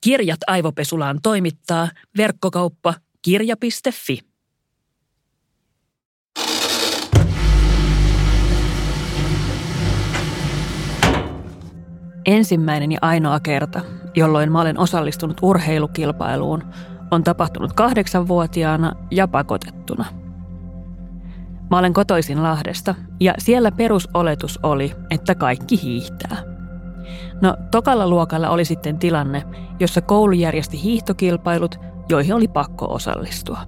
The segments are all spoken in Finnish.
Kirjat aivopesulaan toimittaa verkkokauppa kirja.fi. Ensimmäinen ja ainoa kerta, jolloin mä olen osallistunut urheilukilpailuun, on tapahtunut kahdeksanvuotiaana ja pakotettuna. Mä olen kotoisin Lahdesta ja siellä perusoletus oli, että kaikki hiihtää. No, tokalla luokalla oli sitten tilanne, jossa koulu järjesti hiihtokilpailut, joihin oli pakko osallistua.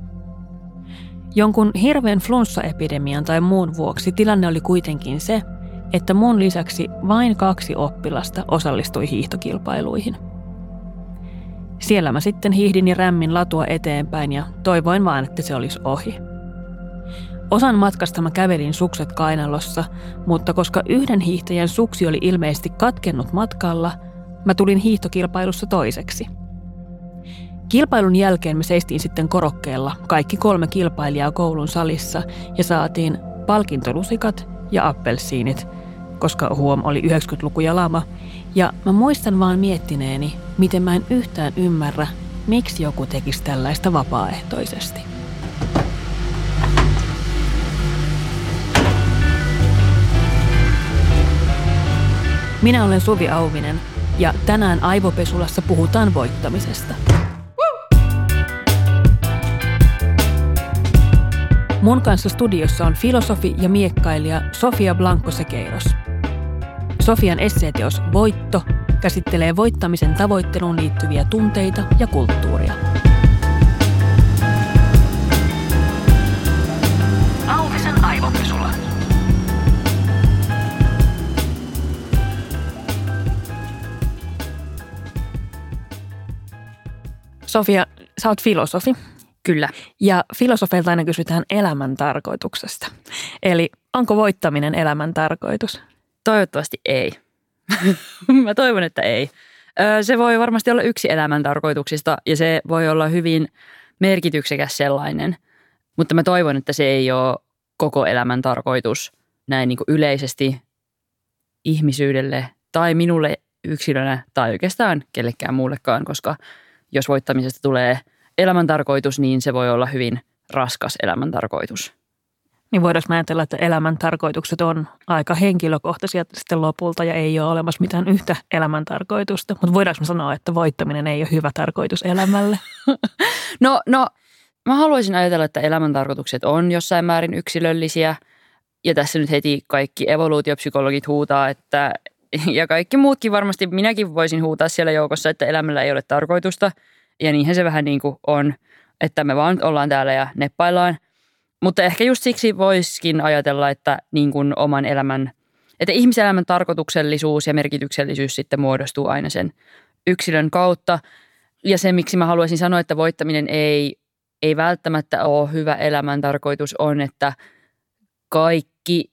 Jonkun hirveän flunssaepidemian tai muun vuoksi tilanne oli kuitenkin se, että mun lisäksi vain kaksi oppilasta osallistui hiihtokilpailuihin. Siellä mä sitten hiihdin ja rämmin latua eteenpäin ja toivoin vaan, että se olisi ohi. Osan matkasta mä kävelin sukset kainalossa, mutta koska yhden hiihtäjän suksi oli ilmeisesti katkennut matkalla, mä tulin hiihtokilpailussa toiseksi. Kilpailun jälkeen me seistiin sitten korokkeella kaikki kolme kilpailijaa koulun salissa ja saatiin palkintolusikat ja appelsiinit – koska huom oli 90-luku ja lama. Ja mä muistan vaan miettineeni, miten mä en yhtään ymmärrä, miksi joku tekisi tällaista vapaaehtoisesti. Minä olen Suvi Auvinen ja tänään Aivopesulassa puhutaan voittamisesta. Mun kanssa studiossa on filosofi ja miekkailija Sofia Blanco Sekeiros – Sofian esseeteos Voitto käsittelee voittamisen tavoitteluun liittyviä tunteita ja kulttuuria. Sofia, sä oot filosofi. Kyllä. Ja filosofeilta aina kysytään elämän tarkoituksesta. Eli onko voittaminen elämän tarkoitus? Toivottavasti ei. Mä toivon, että ei. Se voi varmasti olla yksi elämän tarkoituksista ja se voi olla hyvin merkityksekäs sellainen. Mutta mä toivon, että se ei ole koko elämän tarkoitus näin niin yleisesti ihmisyydelle tai minulle yksilönä tai oikeastaan kellekään muullekaan, koska jos voittamisesta tulee elämäntarkoitus, niin se voi olla hyvin raskas elämäntarkoitus. Niin voidaanko ajatella, että elämän tarkoitukset on aika henkilökohtaisia sitten lopulta ja ei ole olemassa mitään yhtä elämän tarkoitusta. Mutta voidaanko sanoa, että voittaminen ei ole hyvä tarkoitus elämälle? no, no, mä haluaisin ajatella, että elämän tarkoitukset on jossain määrin yksilöllisiä. Ja tässä nyt heti kaikki evoluutiopsykologit huutaa, että ja kaikki muutkin varmasti, minäkin voisin huutaa siellä joukossa, että elämällä ei ole tarkoitusta. Ja niinhän se vähän niin kuin on, että me vaan ollaan täällä ja neppaillaan – mutta ehkä just siksi voisikin ajatella, että niin kuin oman elämän, että ihmiselämän tarkoituksellisuus ja merkityksellisyys sitten muodostuu aina sen yksilön kautta. Ja se, miksi mä haluaisin sanoa, että voittaminen ei, ei välttämättä ole hyvä elämän tarkoitus, on, että kaikki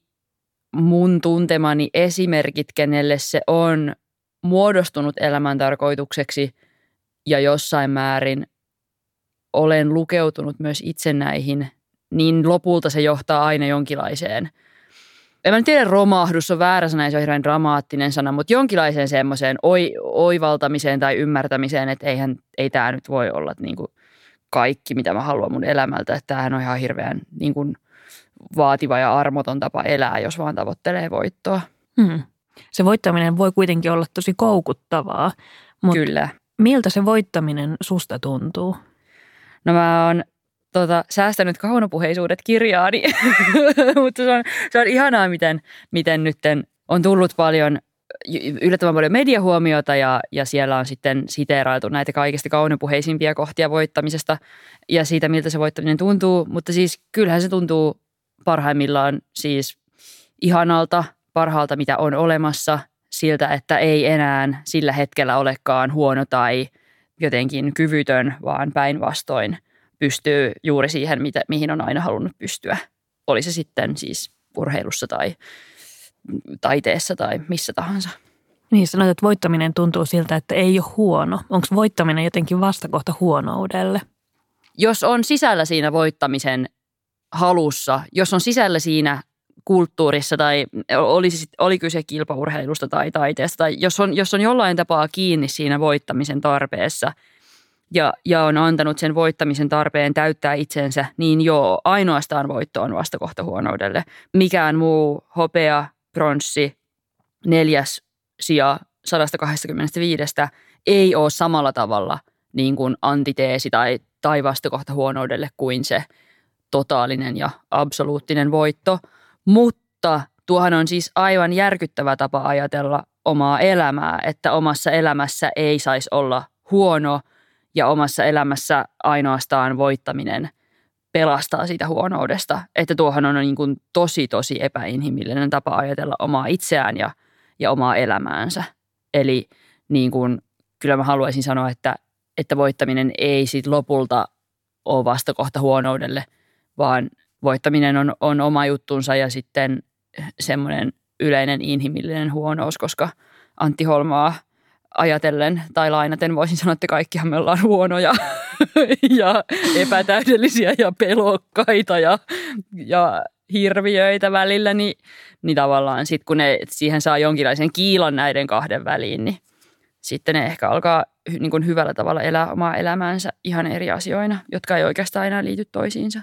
mun tuntemani esimerkit, kenelle se on muodostunut elämän tarkoitukseksi ja jossain määrin olen lukeutunut myös itse näihin niin lopulta se johtaa aina jonkinlaiseen, en mä tiedä romahdus on väärä sana se on hirveän dramaattinen sana, mutta jonkinlaiseen semmoiseen oi, oivaltamiseen tai ymmärtämiseen, että eihän, ei tämä nyt voi olla niin kuin kaikki, mitä mä haluan mun elämältä. Että tämähän on ihan hirveän niin kuin vaativa ja armoton tapa elää, jos vaan tavoittelee voittoa. Hmm. Se voittaminen voi kuitenkin olla tosi koukuttavaa. Mutta Kyllä. Miltä se voittaminen susta tuntuu? No mä oon tota, säästänyt kaunopuheisuudet kirjaani, mutta se on, se on ihanaa, miten, miten nyt on tullut paljon yllättävän paljon mediahuomiota ja, ja siellä on sitten siteerailtu näitä kaikista kaunopuheisimpia kohtia voittamisesta ja siitä, miltä se voittaminen tuntuu. Mutta siis kyllähän se tuntuu parhaimmillaan siis ihanalta, parhaalta mitä on olemassa, siltä, että ei enää sillä hetkellä olekaan huono tai jotenkin kyvytön, vaan päinvastoin – pystyy juuri siihen, mitä, mihin on aina halunnut pystyä. Oli se sitten siis urheilussa tai taiteessa tai missä tahansa. Niin, sanoit, että voittaminen tuntuu siltä, että ei ole huono. Onko voittaminen jotenkin vastakohta huonoudelle? Jos on sisällä siinä voittamisen halussa, jos on sisällä siinä kulttuurissa tai oli, oli kyse kilpaurheilusta tai taiteesta, tai jos on, jos on jollain tapaa kiinni siinä voittamisen tarpeessa ja, ja on antanut sen voittamisen tarpeen täyttää itsensä, niin joo, ainoastaan voitto on vastakohta huonoudelle. Mikään muu hopea, pronssi, neljäs sija 125 ei ole samalla tavalla niin kuin antiteesi tai, tai vastakohta huonoudelle kuin se totaalinen ja absoluuttinen voitto. Mutta tuohan on siis aivan järkyttävä tapa ajatella omaa elämää, että omassa elämässä ei saisi olla huono ja omassa elämässä ainoastaan voittaminen pelastaa siitä huonoudesta. Että tuohan on niin kuin tosi tosi epäinhimillinen tapa ajatella omaa itseään ja, ja omaa elämäänsä. Eli niin kuin, kyllä mä haluaisin sanoa, että, että voittaminen ei sit lopulta ole vastakohta huonoudelle, vaan voittaminen on, on oma juttunsa ja sitten semmoinen yleinen inhimillinen huonous, koska Antti Holmaa ajatellen tai lainaten voisin sanoa, että kaikkihan me ollaan huonoja ja epätäydellisiä ja pelokkaita ja, ja hirviöitä välillä, niin, niin tavallaan sitten kun ne siihen saa jonkinlaisen kiilan näiden kahden väliin, niin sitten ne ehkä alkaa niin kuin hyvällä tavalla elää omaa elämäänsä ihan eri asioina, jotka ei oikeastaan enää liity toisiinsa.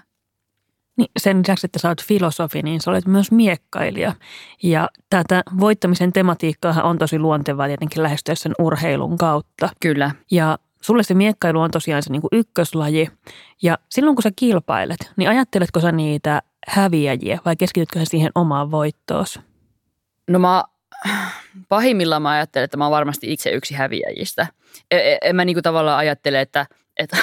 Niin sen lisäksi, että sä oot filosofi, niin sä olet myös miekkailija. Ja tätä voittamisen tematiikkaa on tosi luontevaa tietenkin lähestyä sen urheilun kautta. Kyllä. Ja sulle se miekkailu on tosiaan se niin kuin ykköslaji. Ja silloin kun sä kilpailet, niin ajatteletko sä niitä häviäjiä vai keskitytkö sä siihen omaan voittoos? No mä pahimmillaan mä ajattelen, että mä oon varmasti itse yksi häviäjistä. En, e, en mä niinku tavallaan ajattele, että, että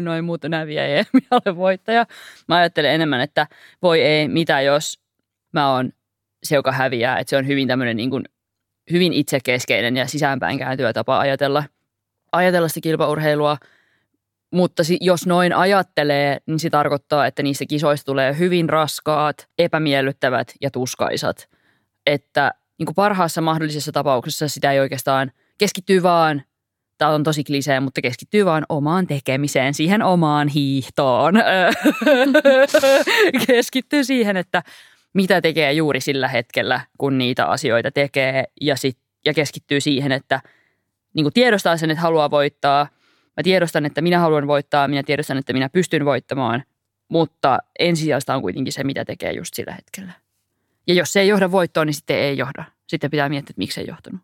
noin muut on häviäjiä, minä olen voittaja. Mä ajattelen enemmän, että voi ei, mitä jos mä oon se, joka häviää. Että se on hyvin tämmöinen niin kuin, hyvin itsekeskeinen ja sisäänpäin kääntyä tapa ajatella, ajatella sitä kilpaurheilua. Mutta jos noin ajattelee, niin se tarkoittaa, että niistä kisoista tulee hyvin raskaat, epämiellyttävät ja tuskaisat. Että niin kuin parhaassa mahdollisessa tapauksessa sitä ei oikeastaan keskittyy vaan, tämä on tosi klisee, mutta keskittyy vaan omaan tekemiseen, siihen omaan hiihtoon. keskittyy siihen, että mitä tekee juuri sillä hetkellä, kun niitä asioita tekee ja, sit, ja keskittyy siihen, että niin kuin tiedostaa sen, että haluaa voittaa. Mä tiedostan, että minä haluan voittaa, minä tiedostan, että minä pystyn voittamaan, mutta ensisijaista on kuitenkin se, mitä tekee just sillä hetkellä. Ja jos se ei johda voittoon, niin sitten ei johda. Sitten pitää miettiä, että miksi ei johtanut.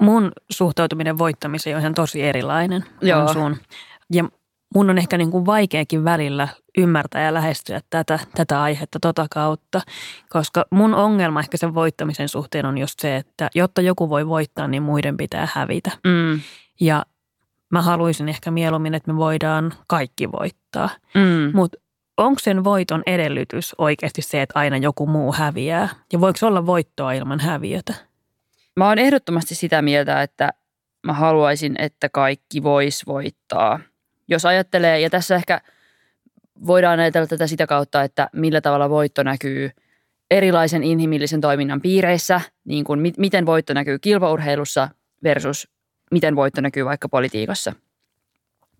Mun suhtautuminen voittamiseen on ihan tosi erilainen Joo. sun. Ja mun on ehkä niin kuin vaikeakin välillä ymmärtää ja lähestyä tätä, tätä aihetta tota kautta, koska mun ongelma ehkä sen voittamisen suhteen on just se, että jotta joku voi voittaa, niin muiden pitää hävitä. Mm. Ja mä haluaisin ehkä mieluummin, että me voidaan kaikki voittaa. Mm. Mutta onko sen voiton edellytys oikeasti se, että aina joku muu häviää? Ja voiko olla voittoa ilman häviötä? Mä oon ehdottomasti sitä mieltä, että mä haluaisin, että kaikki vois voittaa. Jos ajattelee, ja tässä ehkä voidaan ajatella tätä sitä kautta, että millä tavalla voitto näkyy erilaisen inhimillisen toiminnan piireissä, niin kuin miten voitto näkyy kilpaurheilussa versus miten voitto näkyy vaikka politiikassa.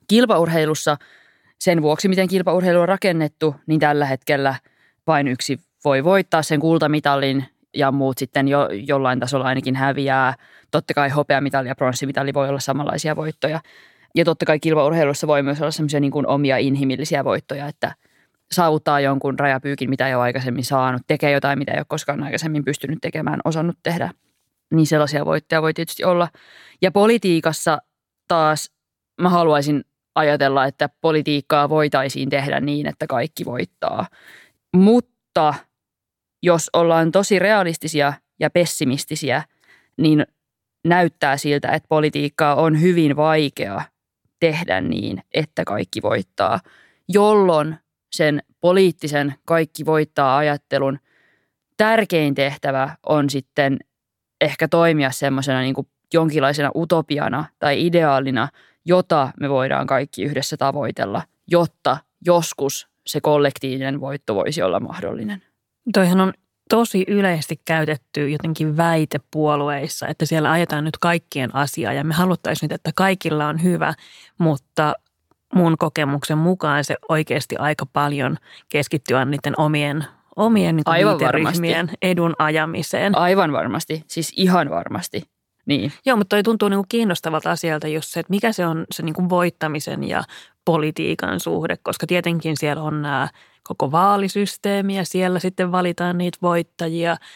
Kilpaurheilussa – sen vuoksi, miten kilpaurheilu on rakennettu, niin tällä hetkellä vain yksi voi voittaa sen kultamitalin ja muut sitten jo, jollain tasolla ainakin häviää. Totta kai hopeamitali ja pronssimitali voi olla samanlaisia voittoja. Ja totta kai kilpaurheilussa voi myös olla semmoisia niin omia inhimillisiä voittoja, että saavuttaa jonkun rajapyykin, mitä ei ole aikaisemmin saanut, tekee jotain, mitä ei ole koskaan aikaisemmin pystynyt tekemään, osannut tehdä. Niin sellaisia voittoja voi tietysti olla. Ja politiikassa taas mä haluaisin ajatella, että politiikkaa voitaisiin tehdä niin, että kaikki voittaa. Mutta jos ollaan tosi realistisia ja pessimistisiä, niin näyttää siltä, että politiikkaa on hyvin vaikea tehdä niin, että kaikki voittaa, jolloin sen poliittisen kaikki voittaa ajattelun tärkein tehtävä on sitten ehkä toimia semmoisena niin jonkinlaisena utopiana tai ideaalina, jota me voidaan kaikki yhdessä tavoitella, jotta joskus se kollektiivinen voitto voisi olla mahdollinen. Toihan on tosi yleisesti käytetty jotenkin väite puolueissa, että siellä ajetaan nyt kaikkien asiaa ja me haluttaisiin nyt, että kaikilla on hyvä, mutta mun kokemuksen mukaan se oikeasti aika paljon keskittyy niiden omien omien niin Aivan edun ajamiseen. Aivan varmasti, siis ihan varmasti. Niin. Joo, mutta toi tuntuu niin kuin kiinnostavalta asialta just se, että mikä se on se niin kuin voittamisen ja politiikan suhde, koska tietenkin siellä on nämä koko vaalisysteemi ja siellä sitten valitaan niitä voittajia –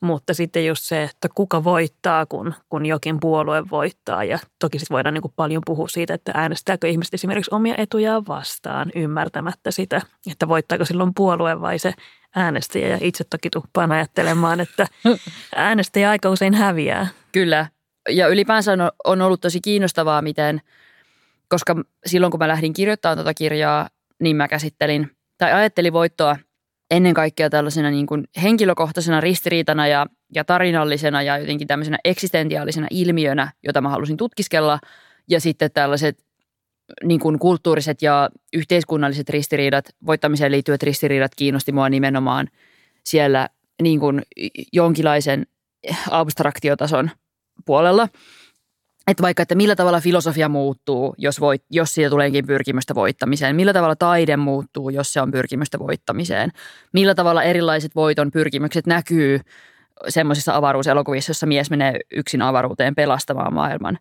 mutta sitten just se, että kuka voittaa, kun, kun jokin puolue voittaa. Ja toki sitten voidaan niin kuin paljon puhua siitä, että äänestääkö ihmiset esimerkiksi omia etujaan vastaan ymmärtämättä sitä, että voittaako silloin puolue vai se äänestäjä. Ja itse toki tuppaan ajattelemaan, että äänestäjä aika usein häviää. Kyllä. Ja ylipäänsä on, on ollut tosi kiinnostavaa, miten, koska silloin kun mä lähdin kirjoittamaan tuota kirjaa, niin mä käsittelin tai ajattelin voittoa – ennen kaikkea tällaisena niin kuin henkilökohtaisena ristiriitana ja, ja tarinallisena ja jotenkin tämmöisenä eksistentiaalisena ilmiönä, jota mä halusin tutkiskella. Ja sitten tällaiset niin kuin kulttuuriset ja yhteiskunnalliset ristiriidat, voittamiseen liittyvät ristiriidat kiinnosti mua nimenomaan siellä niin kuin jonkinlaisen abstraktiotason puolella – että vaikka, että millä tavalla filosofia muuttuu, jos, voit, jos siitä tuleekin pyrkimystä voittamiseen. Millä tavalla taide muuttuu, jos se on pyrkimystä voittamiseen. Millä tavalla erilaiset voiton pyrkimykset näkyy semmoisissa avaruuselokuvissa, jossa mies menee yksin avaruuteen pelastamaan maailman.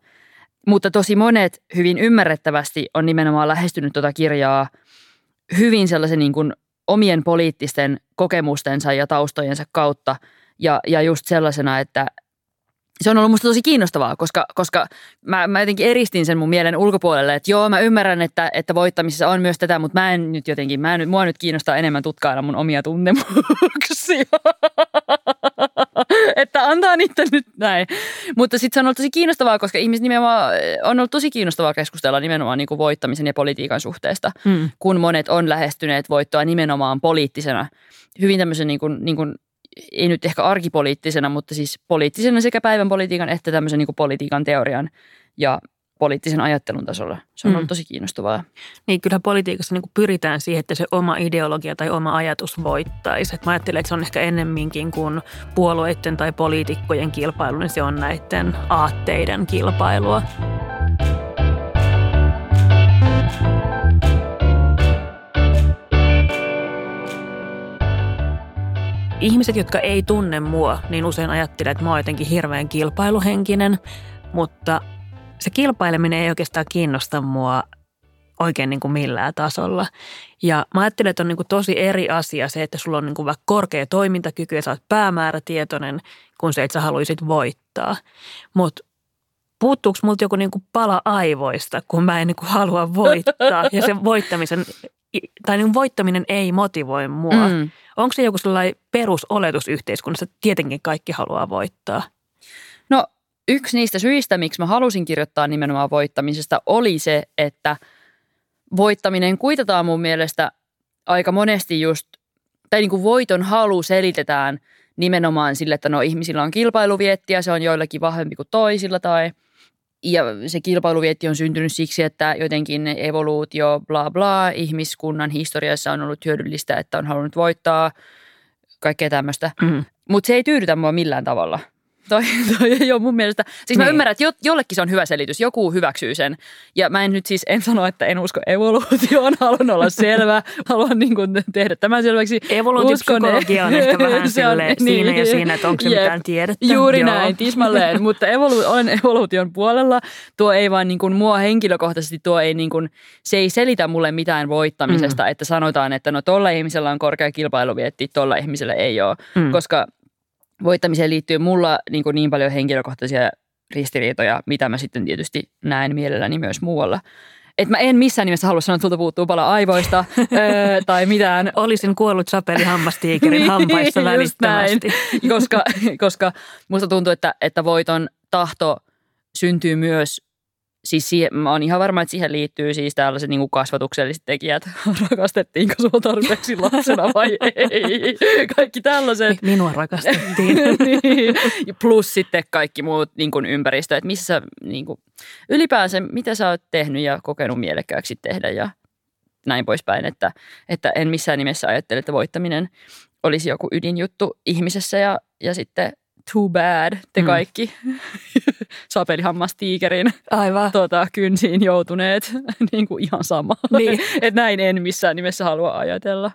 Mutta tosi monet hyvin ymmärrettävästi on nimenomaan lähestynyt tuota kirjaa hyvin sellaisen niin kuin omien poliittisten kokemustensa ja taustojensa kautta. Ja, ja just sellaisena, että, se on ollut musta tosi kiinnostavaa, koska, koska mä, mä jotenkin eristin sen mun mielen ulkopuolelle, että joo, mä ymmärrän, että, että voittamisessa on myös tätä, mutta mä en nyt jotenkin, mä en, mua nyt kiinnostaa enemmän tutkailla mun omia tuntemuksia. että antaa niitä nyt näin. Mutta sitten se on ollut tosi kiinnostavaa, koska ihmiset nimenomaan, on ollut tosi kiinnostavaa keskustella nimenomaan niin kuin voittamisen ja politiikan suhteesta, hmm. kun monet on lähestyneet voittoa nimenomaan poliittisena, hyvin tämmöisen niin kuin, niin kuin ei nyt ehkä arkipoliittisena, mutta siis poliittisena sekä päivän politiikan että tämmöisen niin politiikan teorian ja poliittisen ajattelun tasolla. Se on mm. ollut tosi kiinnostavaa. Niin, kyllä politiikassa niin pyritään siihen, että se oma ideologia tai oma ajatus voittaisi. Et mä ajattelen, että se on ehkä ennemminkin kuin puolueiden tai poliitikkojen kilpailu, niin se on näiden aatteiden kilpailua. Ihmiset, jotka ei tunne mua, niin usein ajattelee, että mä oon jotenkin hirveän kilpailuhenkinen, mutta se kilpaileminen ei oikeastaan kiinnosta mua oikein niin kuin millään tasolla. Ja mä ajattelen, että on niin kuin tosi eri asia se, että sulla on niin kuin vaikka korkea toimintakyky ja sä oot päämäärätietoinen, kun se, että sä haluaisit voittaa. Mutta puuttuuko multa joku niin kuin pala aivoista, kun mä en niin kuin halua voittaa ja se voittamisen tai niin voittaminen ei motivoi mua. Mm. Onko se joku sellainen perusoletus yhteiskunnassa, että tietenkin kaikki haluaa voittaa? No yksi niistä syistä, miksi mä halusin kirjoittaa nimenomaan voittamisesta, oli se, että voittaminen kuitataan mun mielestä aika monesti just, tai niin kuin voiton halu selitetään nimenomaan sille, että no ihmisillä on kilpailuviettiä, se on joillakin vahvempi kuin toisilla tai – ja se kilpailuvietti on syntynyt siksi, että jotenkin evoluutio, bla bla, ihmiskunnan historiassa on ollut hyödyllistä, että on halunnut voittaa kaikkea tämmöistä. Mm. Mutta se ei tyydytä mua millään tavalla. Toi, toi ei ole mun mielestä, siis mä niin. ymmärrän, että jo, jollekin se on hyvä selitys, joku hyväksyy sen. Ja mä en nyt siis, en sano, että en usko evoluutioon, haluan olla selvä, haluan niin kuin tehdä tämän selväksi. Evoluutiopsykologia on ehkä vähän se on, niin, siinä ja siinä, että onko se jep, mitään tiedettä. Juuri Joo. näin, tismalleen, mutta evolu- olen evoluution puolella. Tuo ei vaan niin kuin mua henkilökohtaisesti, tuo ei niin kuin, se ei selitä mulle mitään voittamisesta, mm. että sanotaan, että no tolla ihmisellä on korkea kilpailuvietti, tolla ihmisellä ei ole, mm. koska voittamiseen liittyy mulla niin, kuin niin paljon henkilökohtaisia ristiriitoja, mitä mä sitten tietysti näen mielelläni myös muualla. Et mä en missään nimessä halua sanoa, että sulta puuttuu pala aivoista öö, tai mitään. Olisin kuollut sapeli hammastiikerin niin, hampaissa välittömästi. koska, koska musta tuntuu, että, että voiton tahto syntyy myös siis siihen, mä oon ihan varma, että siihen liittyy siis tällaiset niin kuin kasvatukselliset tekijät. Rakastettiinko sua tarpeeksi lapsena vai ei? Kaikki tällaiset. Minua rakastettiin. niin. Plus sitten kaikki muut niin kuin ympäristö, että missä niin kuin, ylipäänsä, mitä sä oot tehnyt ja kokenut mielekkääksi tehdä ja näin poispäin. Että, että en missään nimessä ajattele, että voittaminen olisi joku ydinjuttu ihmisessä ja, ja sitten too bad, te mm. Sapelihammastiikerin Aivan. Tota, kynsiin joutuneet, niin kuin ihan sama. Niin. Et näin en missään nimessä halua ajatella.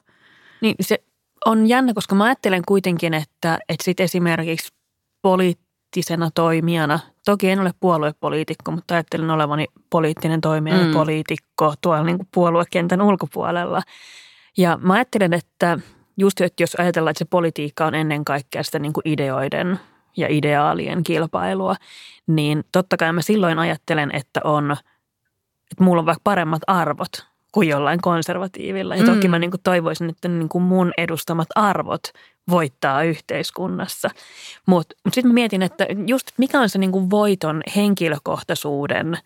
Niin se on jännä, koska mä ajattelen kuitenkin, että, että sit esimerkiksi poliittisena toimijana, toki en ole puoluepoliitikko, mutta ajattelen olevani poliittinen toimija mm. ja poliitikko tuolla niin kuin puoluekentän ulkopuolella. Ja mä ajattelen, että just että jos ajatellaan, että se politiikka on ennen kaikkea sitä niin kuin ideoiden ja ideaalien kilpailua, niin totta kai mä silloin ajattelen, että on, että mulla on vaikka paremmat arvot kuin jollain konservatiivilla. Ja toki mm. mä niin kuin toivoisin, että niin kuin mun edustamat arvot voittaa yhteiskunnassa. Mutta mut sitten mä mietin, että just mikä on se niin kuin voiton henkilökohtaisuuden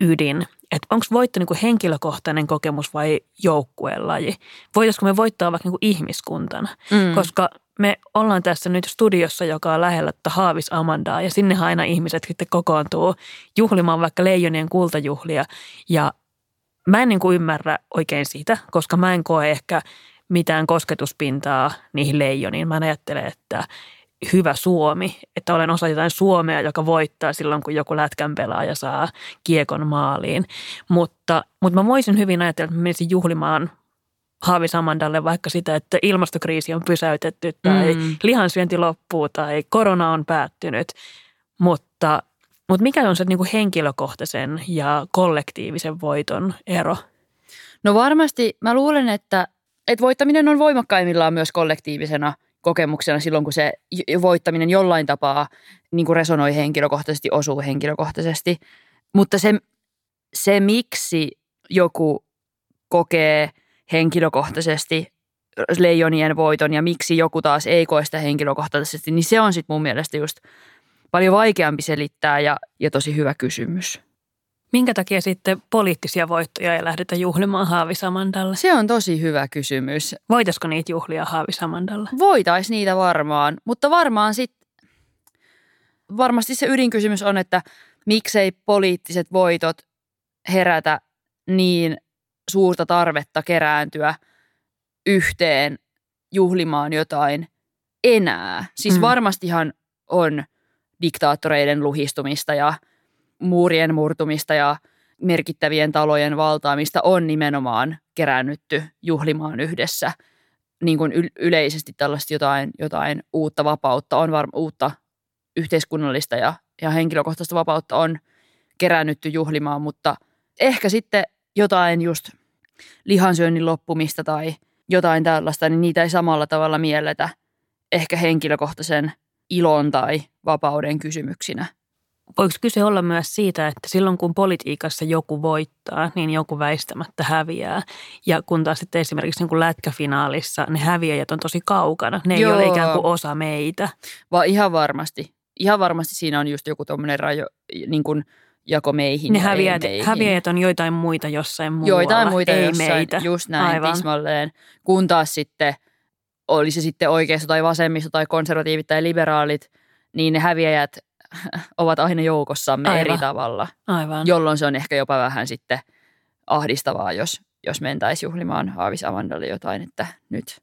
ydin. Että onko voitto niin kuin henkilökohtainen kokemus vai joukkuelaji? Voitaisiko me voittaa vaikka niin kuin ihmiskuntana? Mm. Koska me ollaan tässä nyt studiossa, joka on lähellä Haavis Amandaa ja sinne aina ihmiset sitten kokoontuu juhlimaan vaikka leijonien kultajuhlia ja mä en niin kuin ymmärrä oikein sitä, koska mä en koe ehkä mitään kosketuspintaa niihin leijoniin. Mä ajattelen, että hyvä Suomi, että olen osa jotain Suomea, joka voittaa silloin, kun joku lätkän pelaaja saa kiekon maaliin. Mutta, mutta mä voisin hyvin ajatella, että mä menisin juhlimaan Haavi Samandalle vaikka sitä, että ilmastokriisi on pysäytetty tai mm. lihansyönti loppuu tai korona on päättynyt. Mutta, mutta mikä on se niin kuin henkilökohtaisen ja kollektiivisen voiton ero? No varmasti mä luulen, että, että voittaminen on voimakkaimmillaan myös kollektiivisena kokemuksena silloin, kun se voittaminen jollain tapaa niin kuin resonoi henkilökohtaisesti, osuu henkilökohtaisesti. Mutta se, se miksi joku kokee – henkilökohtaisesti leijonien voiton ja miksi joku taas ei koe sitä henkilökohtaisesti, niin se on sitten mun mielestä just paljon vaikeampi selittää ja, ja tosi hyvä kysymys. Minkä takia sitten poliittisia voittoja ei lähdetä juhlimaan Haavisamandalla? Se on tosi hyvä kysymys. Voitaisiko niitä juhlia Haavisamandalla? Voitais niitä varmaan, mutta varmaan sitten, varmasti se ydinkysymys on, että miksei poliittiset voitot herätä niin suurta tarvetta kerääntyä yhteen juhlimaan jotain enää. Siis mm. varmastihan on diktaattoreiden luhistumista ja muurien murtumista ja merkittävien talojen valtaamista on nimenomaan kerännytty juhlimaan yhdessä. Niin kuin yleisesti tällaista jotain, jotain uutta vapautta on var- uutta yhteiskunnallista ja, ja henkilökohtaista vapautta on kerännytty juhlimaan, mutta ehkä sitten jotain just lihansyönnin loppumista tai jotain tällaista, niin niitä ei samalla tavalla mielletä ehkä henkilökohtaisen ilon tai vapauden kysymyksinä. Voiko kyse olla myös siitä, että silloin kun politiikassa joku voittaa, niin joku väistämättä häviää. Ja kun taas sitten esimerkiksi niin kuin lätkäfinaalissa ne häviäjät on tosi kaukana. Ne Joo. ei ole ikään kuin osa meitä. Vaan ihan varmasti. Ihan varmasti siinä on just joku tuommoinen rajo, niin kuin – jako meihin Ne häviäjät, meihin. häviäjät on joitain muita jossain muualla, Joitain muita ei jossain, meitä. just näin Aivan. tismalleen. Kun taas sitten, oli se sitten oikeisto tai vasemmisto tai konservatiivit tai liberaalit, niin ne häviäjät ovat aina joukossamme Aivan. eri tavalla. Aivan. Jolloin se on ehkä jopa vähän sitten ahdistavaa, jos, jos mentäisiin juhlimaan Haavis Amandalle jotain, että nyt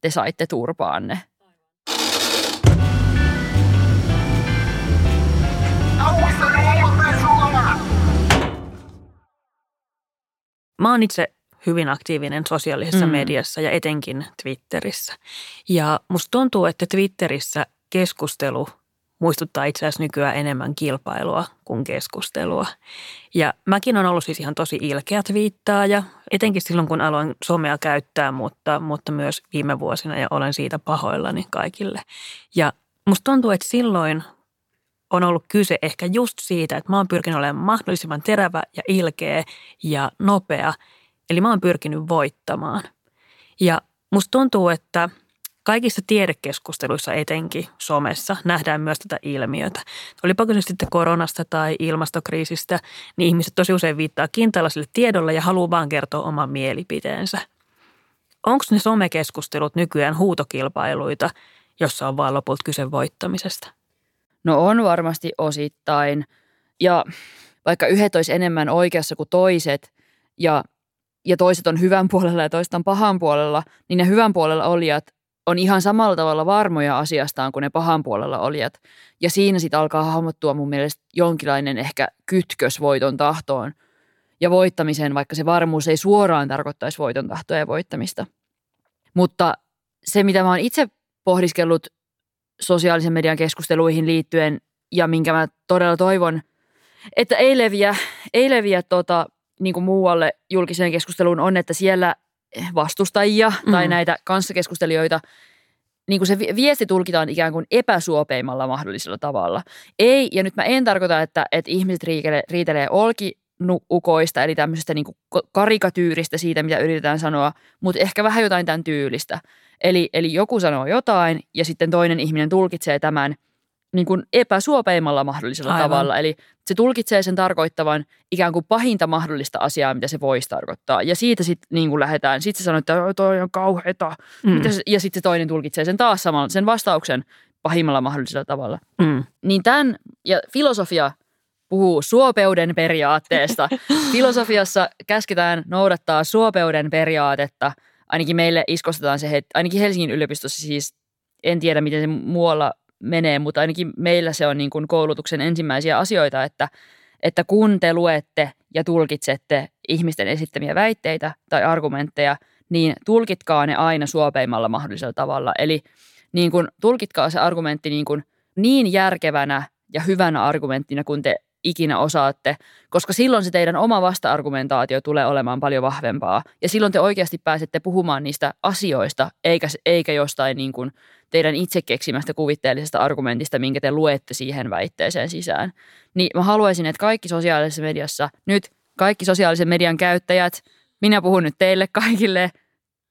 te saitte turpaanne. Mä oon itse hyvin aktiivinen sosiaalisessa mm. mediassa ja etenkin Twitterissä. Ja musta tuntuu, että Twitterissä keskustelu muistuttaa itse asiassa nykyään enemmän kilpailua kuin keskustelua. Ja mäkin on ollut siis ihan tosi ilkeä twiittaaja, etenkin silloin kun aloin somea käyttää, mutta, mutta myös viime vuosina ja olen siitä pahoillani kaikille. Ja musta tuntuu, että silloin on ollut kyse ehkä just siitä, että mä oon pyrkinyt olemaan mahdollisimman terävä ja ilkeä ja nopea. Eli mä oon pyrkinyt voittamaan. Ja musta tuntuu, että kaikissa tiedekeskusteluissa etenkin somessa nähdään myös tätä ilmiötä. Olipa kyse sitten koronasta tai ilmastokriisistä, niin ihmiset tosi usein viittaa kintaalaiselle tiedolle ja haluaa vaan kertoa oman mielipiteensä. Onko ne somekeskustelut nykyään huutokilpailuita, jossa on vaan lopulta kyse voittamisesta? No on varmasti osittain. Ja vaikka yhdet olisi enemmän oikeassa kuin toiset ja, ja toiset on hyvän puolella ja toiset on pahan puolella, niin ne hyvän puolella olijat on ihan samalla tavalla varmoja asiastaan kuin ne pahan puolella olijat. Ja siinä sitten alkaa hahmottua mun mielestä jonkinlainen ehkä kytkös voiton tahtoon ja voittamiseen, vaikka se varmuus ei suoraan tarkoittaisi voiton tahtoa ja voittamista. Mutta se, mitä mä oon itse pohdiskellut sosiaalisen median keskusteluihin liittyen ja minkä mä todella toivon, että ei leviä, ei leviä tota, niin kuin muualle julkiseen keskusteluun on, että siellä vastustajia mm. tai näitä kanssakeskustelijoita, niin kuin se viesti tulkitaan ikään kuin epäsuopeimmalla mahdollisella tavalla. Ei, ja nyt mä en tarkoita, että, että ihmiset riitelee, riitelee olki ukoista, eli tämmöisestä niin kuin karikatyyristä siitä, mitä yritetään sanoa, mutta ehkä vähän jotain tämän tyylistä. Eli, eli joku sanoo jotain ja sitten toinen ihminen tulkitsee tämän niin kuin epäsuopeimmalla mahdollisella Aivan. tavalla. Eli se tulkitsee sen tarkoittavan ikään kuin pahinta mahdollista asiaa, mitä se voisi tarkoittaa. Ja siitä sitten niin kuin lähdetään. Sitten se sanoo, että toi on kauheeta. Mm. Ja sitten se toinen tulkitsee sen taas samalla, sen vastauksen pahimmalla mahdollisella tavalla. Mm. Niin tämän, ja filosofia puhuu suopeuden periaatteesta. Filosofiassa käsketään noudattaa suopeuden periaatetta. Ainakin meille iskostetaan se, että ainakin Helsingin yliopistossa siis, en tiedä miten se muualla menee, mutta ainakin meillä se on niin kuin koulutuksen ensimmäisiä asioita, että, että kun te luette ja tulkitsette ihmisten esittämiä väitteitä tai argumentteja, niin tulkitkaa ne aina suopeimmalla mahdollisella tavalla. Eli niin kuin, tulkitkaa se argumentti niin, kuin niin järkevänä ja hyvänä argumenttina, kun te ikinä osaatte, koska silloin se teidän oma vasta-argumentaatio tulee olemaan paljon vahvempaa. Ja silloin te oikeasti pääsette puhumaan niistä asioista, eikä, eikä jostain niin kuin teidän itse keksimästä kuvitteellisesta argumentista, minkä te luette siihen väitteeseen sisään. Niin mä haluaisin, että kaikki sosiaalisessa mediassa, nyt kaikki sosiaalisen median käyttäjät, minä puhun nyt teille kaikille,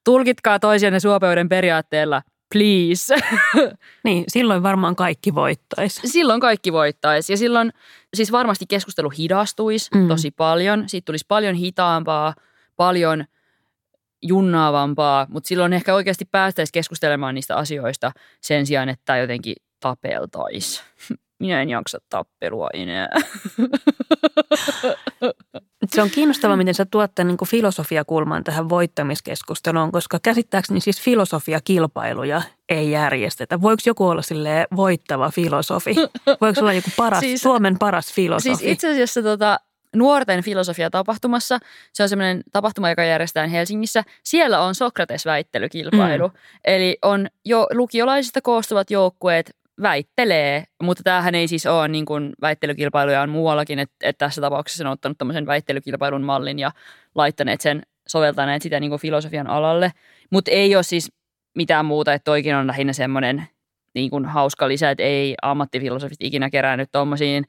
tulkitkaa toisianne suopeuden periaatteella – please. niin, silloin varmaan kaikki voittaisi. Silloin kaikki voittaisi ja silloin siis varmasti keskustelu hidastuisi mm. tosi paljon. Siitä tulisi paljon hitaampaa, paljon junnaavampaa, mutta silloin ehkä oikeasti päästäisiin keskustelemaan niistä asioista sen sijaan, että jotenkin tapeltaisi. Minä en jaksa tappelua enää. Se on kiinnostavaa, miten sä tuot tämän niin filosofiakulman tähän voittamiskeskusteluun, koska käsittääkseni siis filosofiakilpailuja ei järjestetä. Voiko joku olla sille voittava filosofi? Voiko olla joku paras, siis, Suomen paras filosofi? Siis itse asiassa tota, nuorten filosofia-tapahtumassa. Se on semmoinen tapahtuma, joka järjestetään Helsingissä. Siellä on Sokrates-väittelykilpailu. Mm. Eli on jo lukiolaisista koostuvat joukkueet väittelee, mutta tämähän ei siis ole niin kuin väittelykilpailuja on muuallakin, että, että tässä tapauksessa on ottanut tämmöisen väittelykilpailun mallin ja laittaneet sen, soveltaneet sitä niin kuin filosofian alalle, mutta ei ole siis mitään muuta, että toikin on lähinnä semmoinen niin kuin hauska lisä, että ei ammattifilosofit ikinä kerännyt tuommoisiin,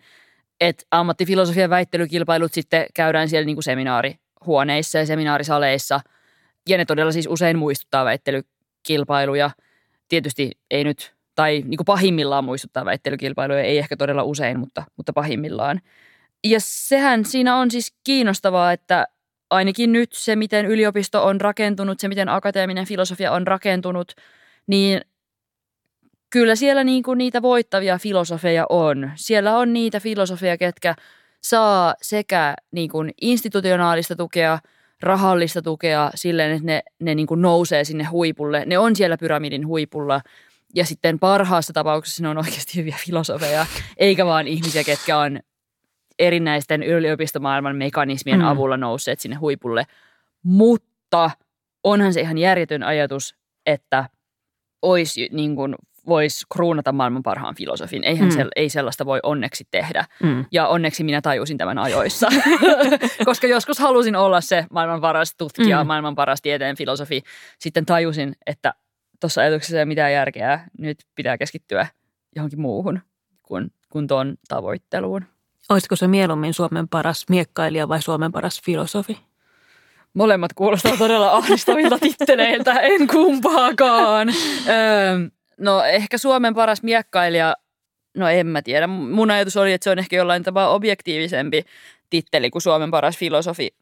että ammattifilosofian väittelykilpailut sitten käydään siellä niin kuin seminaarihuoneissa ja seminaarisaleissa, ja ne todella siis usein muistuttaa väittelykilpailuja. Tietysti ei nyt tai niin kuin pahimmillaan muistuttaa väittelykilpailuja, ei ehkä todella usein, mutta, mutta pahimmillaan. Ja sehän siinä on siis kiinnostavaa, että ainakin nyt se, miten yliopisto on rakentunut, se, miten akateeminen filosofia on rakentunut, niin kyllä siellä niin kuin niitä voittavia filosofeja on. Siellä on niitä filosofeja, ketkä saa sekä niin kuin institutionaalista tukea, rahallista tukea silleen, että ne, ne niin kuin nousee sinne huipulle. Ne on siellä pyramidin huipulla – ja sitten parhaassa tapauksessa ne on oikeasti hyviä filosofeja, eikä vaan ihmisiä, ketkä on erinäisten yliopistomaailman mekanismien mm. avulla nousseet sinne huipulle. Mutta onhan se ihan järjetön ajatus, että olisi niin kuin voisi kruunata maailman parhaan filosofin. Eihän mm. se, ei sellaista voi onneksi tehdä. Mm. Ja onneksi minä tajusin tämän ajoissa. Koska joskus halusin olla se maailman paras tutkija, mm. maailman paras tieteen filosofi. Sitten tajusin, että tuossa ajatuksessa ei ole mitään järkeä. Nyt pitää keskittyä johonkin muuhun kuin, kuin tuon tavoitteluun. Olisiko se mieluummin Suomen paras miekkailija vai Suomen paras filosofi? Molemmat kuulostaa todella ahdistavilta titteleiltä, en kumpaakaan. Öö, no ehkä Suomen paras miekkailija, no en mä tiedä. Mun ajatus oli, että se on ehkä jollain tavalla objektiivisempi titteli kuin Suomen paras filosofi.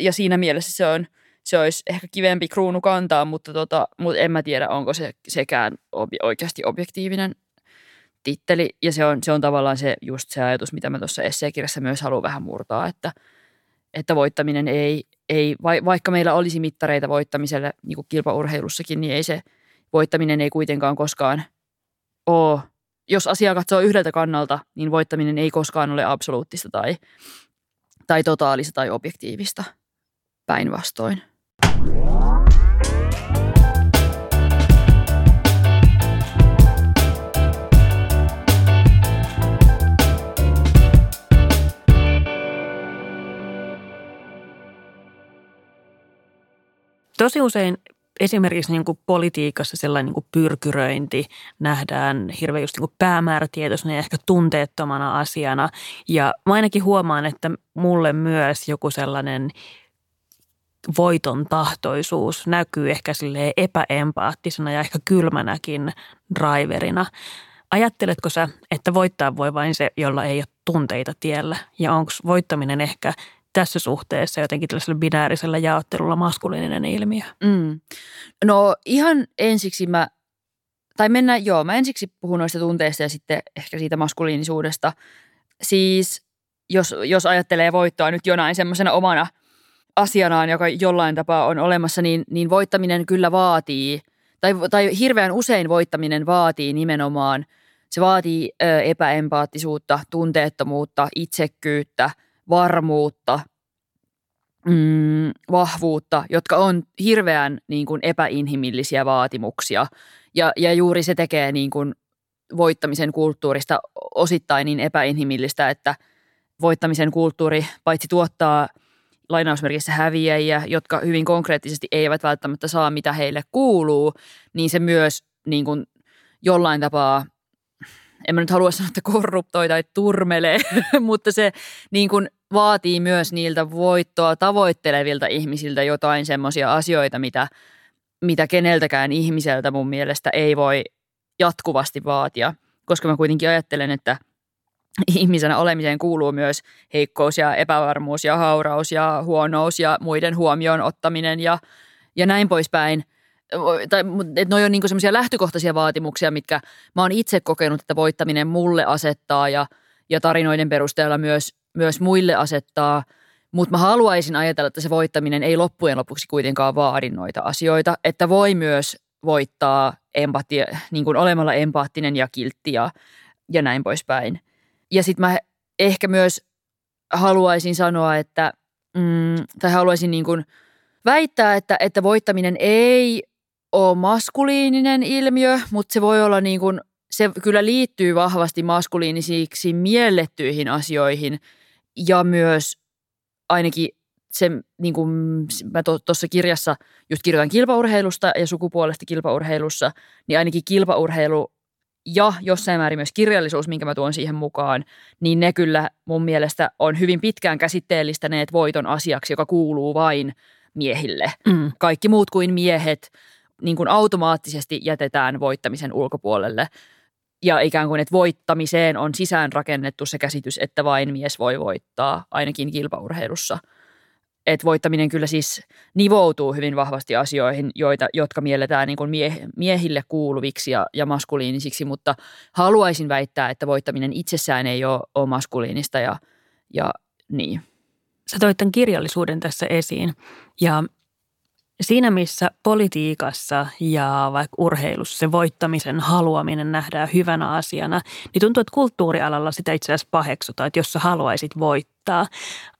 Ja siinä mielessä se on – se olisi ehkä kivempi kruunu kantaa, mutta, tota, mutta en mä tiedä, onko se sekään obi- oikeasti objektiivinen titteli. Ja se on, se on tavallaan se, just se ajatus, mitä mä tuossa esseekirjassa myös haluan vähän murtaa, että, että voittaminen ei, ei, vaikka meillä olisi mittareita voittamiselle niin kuin kilpaurheilussakin, niin ei se voittaminen ei kuitenkaan koskaan ole. Jos asiaa katsoo yhdeltä kannalta, niin voittaminen ei koskaan ole absoluuttista tai, tai totaalista tai objektiivista päinvastoin. Tosi usein esimerkiksi niin kuin politiikassa sellainen niin kuin pyrkyröinti nähdään hirveän just niin kuin päämäärätietoisena ja ehkä tunteettomana asiana. Ja mä ainakin huomaan, että mulle myös joku sellainen voiton tahtoisuus näkyy ehkä sille epäempaattisena ja ehkä kylmänäkin driverina. Ajatteletko sä, että voittaa voi vain se, jolla ei ole tunteita tiellä? Ja onko voittaminen ehkä tässä suhteessa jotenkin tällaisella binäärisellä jaottelulla maskuliininen ilmiö? Mm. No ihan ensiksi mä, tai mennään, joo, mä ensiksi puhun noista tunteista ja sitten ehkä siitä maskuliinisuudesta. Siis jos, jos ajattelee voittoa nyt jonain semmoisena omana asianaan, joka jollain tapaa on olemassa, niin, niin voittaminen kyllä vaatii, tai, tai hirveän usein voittaminen vaatii nimenomaan, se vaatii ö, epäempaattisuutta, tunteettomuutta, itsekkyyttä – varmuutta, mm, vahvuutta, jotka on hirveän niin kuin epäinhimillisiä vaatimuksia. Ja, ja juuri se tekee niin kuin voittamisen kulttuurista osittain niin epäinhimillistä, että voittamisen kulttuuri paitsi tuottaa lainausmerkissä häviäjiä, jotka hyvin konkreettisesti eivät välttämättä saa mitä heille kuuluu, niin se myös niin kuin jollain tapaa en mä nyt halua sanoa, että korruptoi tai turmelee, mutta se niin kuin vaatii myös niiltä voittoa tavoittelevilta ihmisiltä jotain semmoisia asioita, mitä, mitä keneltäkään ihmiseltä mun mielestä ei voi jatkuvasti vaatia, koska mä kuitenkin ajattelen, että ihmisenä olemiseen kuuluu myös heikkous ja epävarmuus ja hauraus ja huonous ja muiden huomioon ottaminen ja, ja näin poispäin. Tai, että noi on niinku semmoisia lähtökohtaisia vaatimuksia, mitkä mä oon itse kokenut, että voittaminen mulle asettaa ja, ja tarinoiden perusteella myös myös muille asettaa, mutta mä haluaisin ajatella, että se voittaminen ei loppujen lopuksi kuitenkaan vaadi noita asioita, että voi myös voittaa empatia, niin kuin olemalla empaattinen ja kiltti ja, ja näin poispäin. Ja sitten mä ehkä myös haluaisin sanoa, että, mm, tai haluaisin niin kuin väittää, että, että voittaminen ei ole maskuliininen ilmiö, mutta se voi olla niin kuin, se kyllä liittyy vahvasti maskuliinisiksi miellettyihin asioihin – ja myös ainakin se, niin kuin mä tuossa kirjassa just kirjoitan kilpaurheilusta ja sukupuolesta kilpaurheilussa, niin ainakin kilpaurheilu ja jossain määrin myös kirjallisuus, minkä mä tuon siihen mukaan, niin ne kyllä mun mielestä on hyvin pitkään käsitteellistäneet voiton asiaksi, joka kuuluu vain miehille. Mm. Kaikki muut kuin miehet niin kuin automaattisesti jätetään voittamisen ulkopuolelle ja ikään kuin, että voittamiseen on sisään rakennettu se käsitys, että vain mies voi voittaa, ainakin kilpaurheilussa. Että voittaminen kyllä siis nivoutuu hyvin vahvasti asioihin, joita, jotka mielletään niin kuin mie, miehille kuuluviksi ja, ja maskuliinisiksi, mutta haluaisin väittää, että voittaminen itsessään ei ole, ole maskuliinista ja, ja niin. Sä toit tämän kirjallisuuden tässä esiin ja Siinä missä politiikassa ja vaikka urheilussa se voittamisen haluaminen nähdään hyvänä asiana, niin tuntuu, että kulttuurialalla sitä itse asiassa paheksutaan, että jos sä haluaisit voittaa.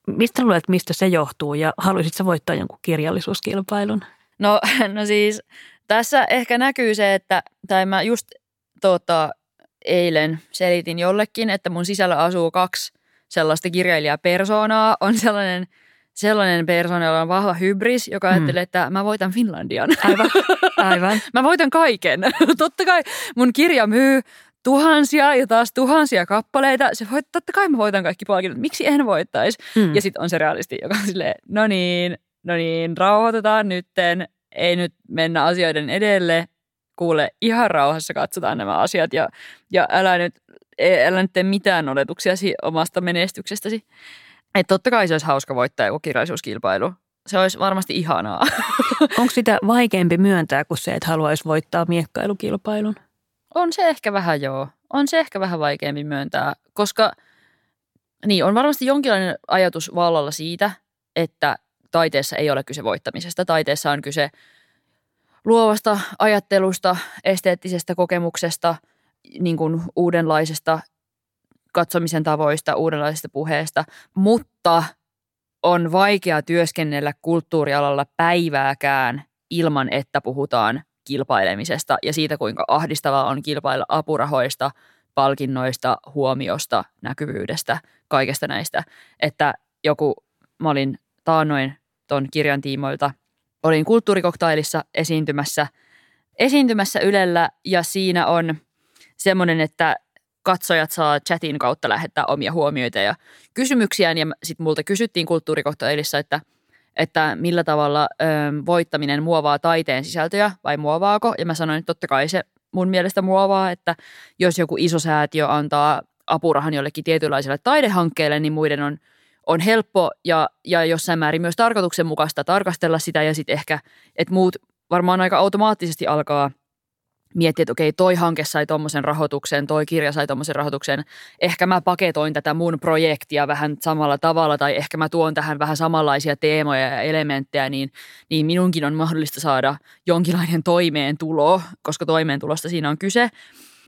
Mistä luulet, mistä se johtuu ja haluaisit sä voittaa jonkun kirjallisuuskilpailun? No, no siis tässä ehkä näkyy se, että, tai mä just tota, eilen selitin jollekin, että mun sisällä asuu kaksi sellaista kirjailijapersoonaa. On sellainen – sellainen persona, jolla on vahva hybris, joka mm. ajattelee, että mä voitan Finlandian. Aivan, aivan. mä voitan kaiken. Totta kai mun kirja myy tuhansia ja taas tuhansia kappaleita. Se voit, totta kai mä voitan kaikki palkinnot. Miksi en voittaisi? Mm. Ja sitten on se realisti, joka on silleen, no niin, no niin, rauhoitetaan nytten. Ei nyt mennä asioiden edelle. Kuule, ihan rauhassa katsotaan nämä asiat ja, ja älä nyt, älä nyt tee mitään oletuksia omasta menestyksestäsi. Että totta kai se olisi hauska voittaa joku kirjallisuuskilpailu. Se olisi varmasti ihanaa. Onko sitä vaikeampi myöntää kuin se, että haluaisi voittaa miekkailukilpailun? On se ehkä vähän joo. On se ehkä vähän vaikeampi myöntää, koska niin, on varmasti jonkinlainen ajatus vallalla siitä, että taiteessa ei ole kyse voittamisesta. Taiteessa on kyse luovasta ajattelusta, esteettisestä kokemuksesta, niin kuin uudenlaisesta katsomisen tavoista, uudenlaisesta puheesta, mutta on vaikea työskennellä kulttuurialalla päivääkään ilman, että puhutaan kilpailemisesta ja siitä, kuinka ahdistavaa on kilpailla apurahoista, palkinnoista, huomiosta, näkyvyydestä, kaikesta näistä. Että joku, mä olin taannoin ton kirjan tiimoilta olin kulttuurikoktailissa esiintymässä, esiintymässä Ylellä ja siinä on semmoinen, että katsojat saa chatin kautta lähettää omia huomioita ja kysymyksiään. Ja sitten multa kysyttiin kulttuurikoktailissa, että, että millä tavalla ö, voittaminen muovaa taiteen sisältöjä vai muovaako? Ja mä sanoin, että totta kai se mun mielestä muovaa, että jos joku iso säätiö antaa apurahan jollekin tietynlaiselle taidehankkeelle, niin muiden on, on helppo ja, ja jossain määrin myös tarkoituksenmukaista tarkastella sitä. Ja sitten ehkä, että muut varmaan aika automaattisesti alkaa miettiä, että okei, toi hanke sai tuommoisen rahoituksen, toi kirja sai tuommoisen rahoituksen, ehkä mä paketoin tätä mun projektia vähän samalla tavalla tai ehkä mä tuon tähän vähän samanlaisia teemoja ja elementtejä, niin, niin minunkin on mahdollista saada jonkinlainen toimeentulo, koska toimeentulosta siinä on kyse.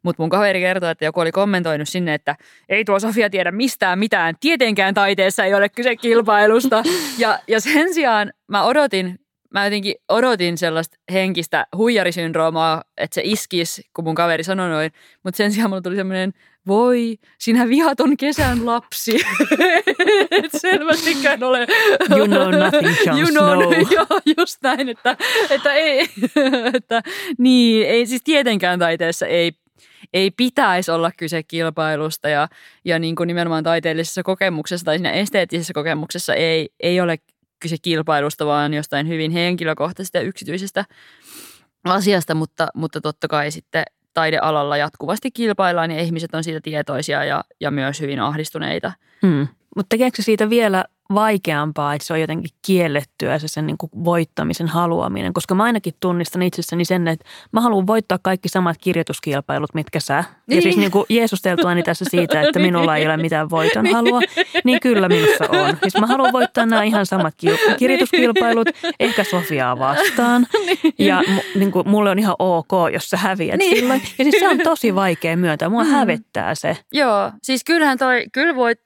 Mutta mun kaveri kertoi, että joku oli kommentoinut sinne, että ei tuo Sofia tiedä mistään mitään. Tietenkään taiteessa ei ole kyse kilpailusta. Ja, ja sen sijaan mä odotin, mä jotenkin odotin sellaista henkistä huijarisyndroomaa, että se iskisi, kun mun kaveri sanoi noin. Mutta sen sijaan mulla tuli semmoinen, voi, sinä vihaton kesän lapsi. Et selvästikään ole. You know nothing, Jon you know, Snow. Joo, just näin, että, että ei, että niin, ei siis tietenkään taiteessa ei ei pitäisi olla kyse kilpailusta ja, ja niin kuin nimenomaan taiteellisessa kokemuksessa tai siinä esteettisessä kokemuksessa ei, ei ole kyse kilpailusta, vaan jostain hyvin henkilökohtaisesta ja yksityisestä asiasta, mutta, mutta totta kai sitten taidealalla jatkuvasti kilpaillaan ja ihmiset on siitä tietoisia ja, ja myös hyvin ahdistuneita. Hmm. Mutta tekeekö se siitä vielä vaikeampaa, että se on jotenkin kiellettyä se sen niin kuin voittamisen haluaminen? Koska mä ainakin tunnistan itsessäni sen, että mä haluan voittaa kaikki samat kirjoituskilpailut, mitkä sä. Niin. Ja siis niin kuin jeesusteltuani tässä siitä, että minulla ei ole mitään voiton halua, niin kyllä minussa on. Siis mä haluan voittaa nämä ihan samat kil- kirjoituskilpailut, ehkä Sofiaa vastaan. Ja mu- niin kuin, mulle on ihan ok, jos sä häviät Niin. silloin. Ja siis se on tosi vaikea myöntää. Mua hävettää se. Joo, siis kyllähän toi, kyllä voit,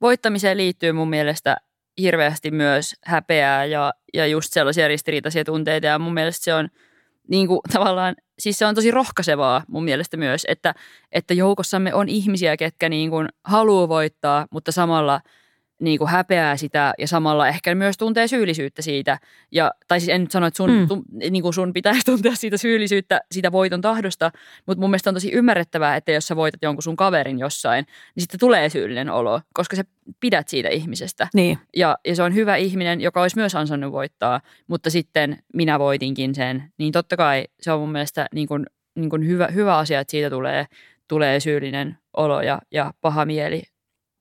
voittamiseen liittyy mun mielestä hirveästi myös häpeää ja, ja just sellaisia ristiriitaisia tunteita. Ja mun mielestä se on niin kuin, tavallaan, siis se on tosi rohkaisevaa mun mielestä myös, että, että joukossamme on ihmisiä, ketkä niin kuin haluaa voittaa, mutta samalla niin kuin häpeää sitä ja samalla ehkä myös tuntee syyllisyyttä siitä. Ja, tai siis en nyt sano, että sun, Mm. tu, niin kuin sun pitäisi tuntea siitä syyllisyyttä siitä voiton tahdosta, mutta mun mielestä on tosi ymmärrettävää, että jos sä voitat jonkun sun kaverin jossain, niin sitten tulee syyllinen olo, koska sä pidät siitä ihmisestä. Niin. Ja, ja se on hyvä ihminen, joka olisi myös ansainnut voittaa, mutta sitten minä voitinkin sen. Niin totta kai se on mun mielestä niin kuin, niin kuin hyvä, hyvä asia, että siitä tulee, tulee syyllinen olo ja, ja paha mieli,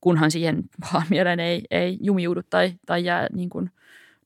kunhan siihen pahan mieleen ei, ei jumiudu tai, tai jää niin kuin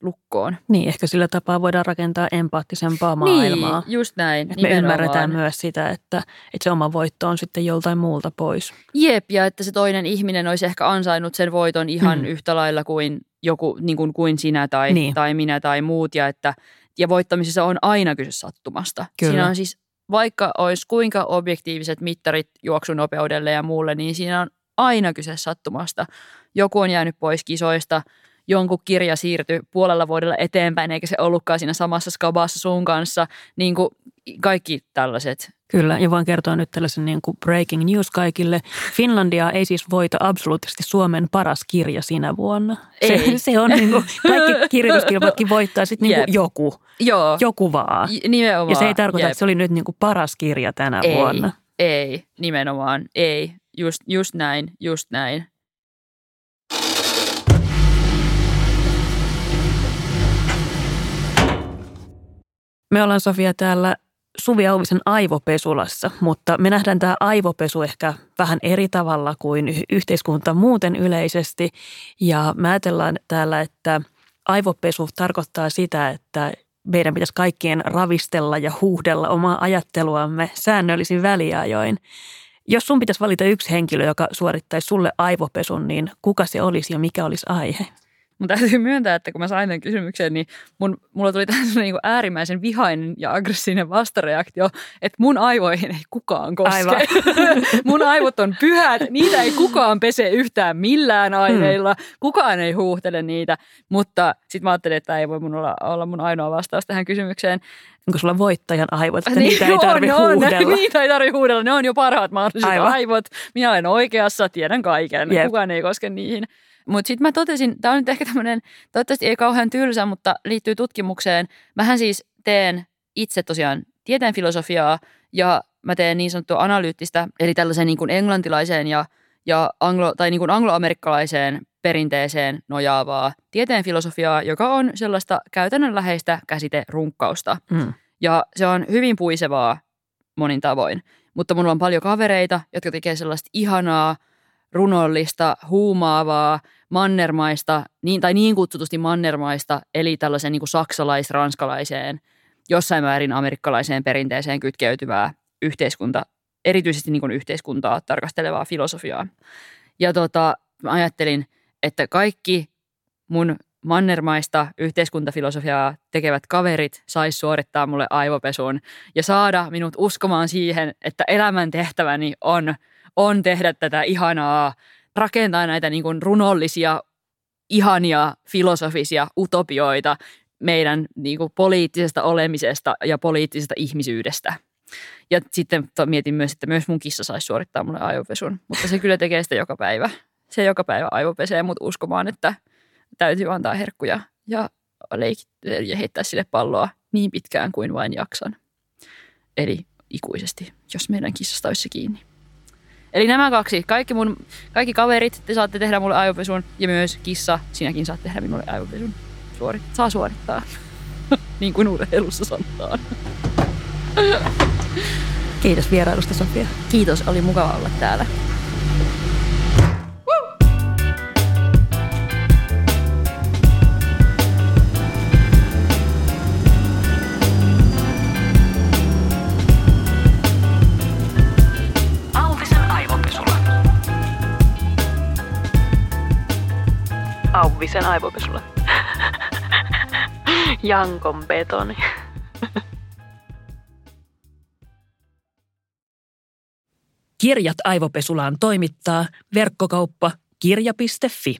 lukkoon. Niin, ehkä sillä tapaa voidaan rakentaa empaattisempaa maailmaa. Niin, just näin. Että me ymmärretään myös sitä, että, että se oma voitto on sitten joltain muulta pois. Jep, ja että se toinen ihminen olisi ehkä ansainnut sen voiton ihan Mm. yhtä lailla kuin joku niin kuin, kuin sinä tai, Niin. niin. tai minä tai muut. Ja, että, ja voittamisessa on aina kyse sattumasta. Kyllä. Siinä on siis, vaikka olisi kuinka objektiiviset mittarit juoksunopeudelle ja muulle, niin siinä on aina kyse sattumasta. Joku on jäänyt pois kisoista, jonkun kirja siirtyi puolella vuodella eteenpäin, eikä se ollutkaan siinä samassa skabassa sun kanssa. Niin kuin kaikki tällaiset Kyllä, ja voin kertoa nyt tällaisen niin kuin breaking news kaikille. Finlandia ei siis voita absoluuttisesti Suomen paras kirja sinä vuonna. Se, Ei. se on niin kuin, kaikki kirjoituskilpailutkin voittaa sitten niin kuin joku, Joo, joku vaan. j- nimenomaan. Ja se ei tarkoita, Jep. että se oli nyt niin kuin paras kirja tänä Ei, vuonna. ei, nimenomaan, ei. Just, just näin, just näin. Me ollaan Sofia täällä Suvi Auvisen aivopesulassa, mutta me nähdään tämä aivopesu ehkä vähän eri tavalla kuin yhteiskunta muuten yleisesti. Ja me ajatellaan täällä, että aivopesu tarkoittaa sitä, että meidän pitäisi kaikkien ravistella ja huuhdella omaa ajatteluamme säännöllisin väliajoin. Jos sun pitäisi valita yksi henkilö, joka suorittaisi sulle aivopesun, niin kuka se olisi ja mikä olisi aihe? Mun täytyy myöntää, että kun mä sain tämän kysymyksen, niin mun, mulla tuli tämmöinen niin äärimmäisen vihainen ja aggressiivinen vastareaktio, että mun aivoihin ei kukaan koske. Aivan. mun aivot on pyhät, niitä ei kukaan pese yhtään millään aineilla, kukaan ei huuhtele niitä, mutta sitten mä ajattelin, että tämä ei voi mun olla, olla mun ainoa vastaus tähän kysymykseen. Onko sulla voittajan aivot, että Niin, niitä ei on, tarvitse on. huuhdella? Niitä ei tarvitse huudella, ne on jo parhaat mahdolliset Aivan. aivot. Minä olen oikeassa, tiedän kaiken, Jep. kukaan ei koske niihin. Mutta sitten mä totesin, tämä on nyt ehkä tämmöinen, toivottavasti ei kauhean tylsä, mutta liittyy tutkimukseen. Mähän siis teen itse tosiaan tieteen filosofiaa ja mä teen niin sanottua analyyttistä, eli tällaisen niin kuin englantilaiseen ja, ja anglo, tai niin kuin angloamerikkalaiseen perinteeseen nojaavaa tieteen filosofiaa, joka on sellaista käytännönläheistä käsiterunkkausta. Mm. Ja se on hyvin puisevaa monin tavoin. Mutta mulla on paljon kavereita, jotka tekee sellaista ihanaa, runollista, huumaavaa, mannermaista, niin, tai niin kutsutusti mannermaista, eli tällaisen niin saksalais-ranskalaiseen, jossain määrin amerikkalaiseen perinteeseen kytkeytyvää yhteiskunta, erityisesti niin yhteiskuntaa tarkastelevaa filosofiaa. Ja tota, mä ajattelin, että kaikki mun mannermaista yhteiskuntafilosofiaa tekevät kaverit sais suorittaa mulle aivopesun ja saada minut uskomaan siihen, että elämän tehtäväni on, on tehdä tätä ihanaa, rakentaa näitä niin kuin runollisia, ihania filosofisia utopioita meidän niin kuin poliittisesta olemisesta ja poliittisesta ihmisyydestä. Ja sitten mietin myös, että myös mun kissa saisi suorittaa mulle aivopesun, mutta se kyllä tekee sitä joka päivä. Se joka päivä aivopesee mut uskomaan, että täytyy antaa herkkuja ja, leikit, ja heittää sille palloa niin pitkään kuin vain jaksan. Eli ikuisesti, jos meidän kissasta olisi se kiinni. Eli nämä kaksi, kaikki, mun, kaikki kaverit, te saatte tehdä mulle aivopesun ja myös kissa, sinäkin saat tehdä minulle aivopesun. Suorit, saa suorittaa, niin kuin urheilussa sanotaan. Kiitos vierailusta Sofia. Kiitos, oli mukava olla täällä. Auvisen aivopesulla. Jankon betoni. Kirjat aivopesulaan toimittaa verkkokauppa kirja.fi.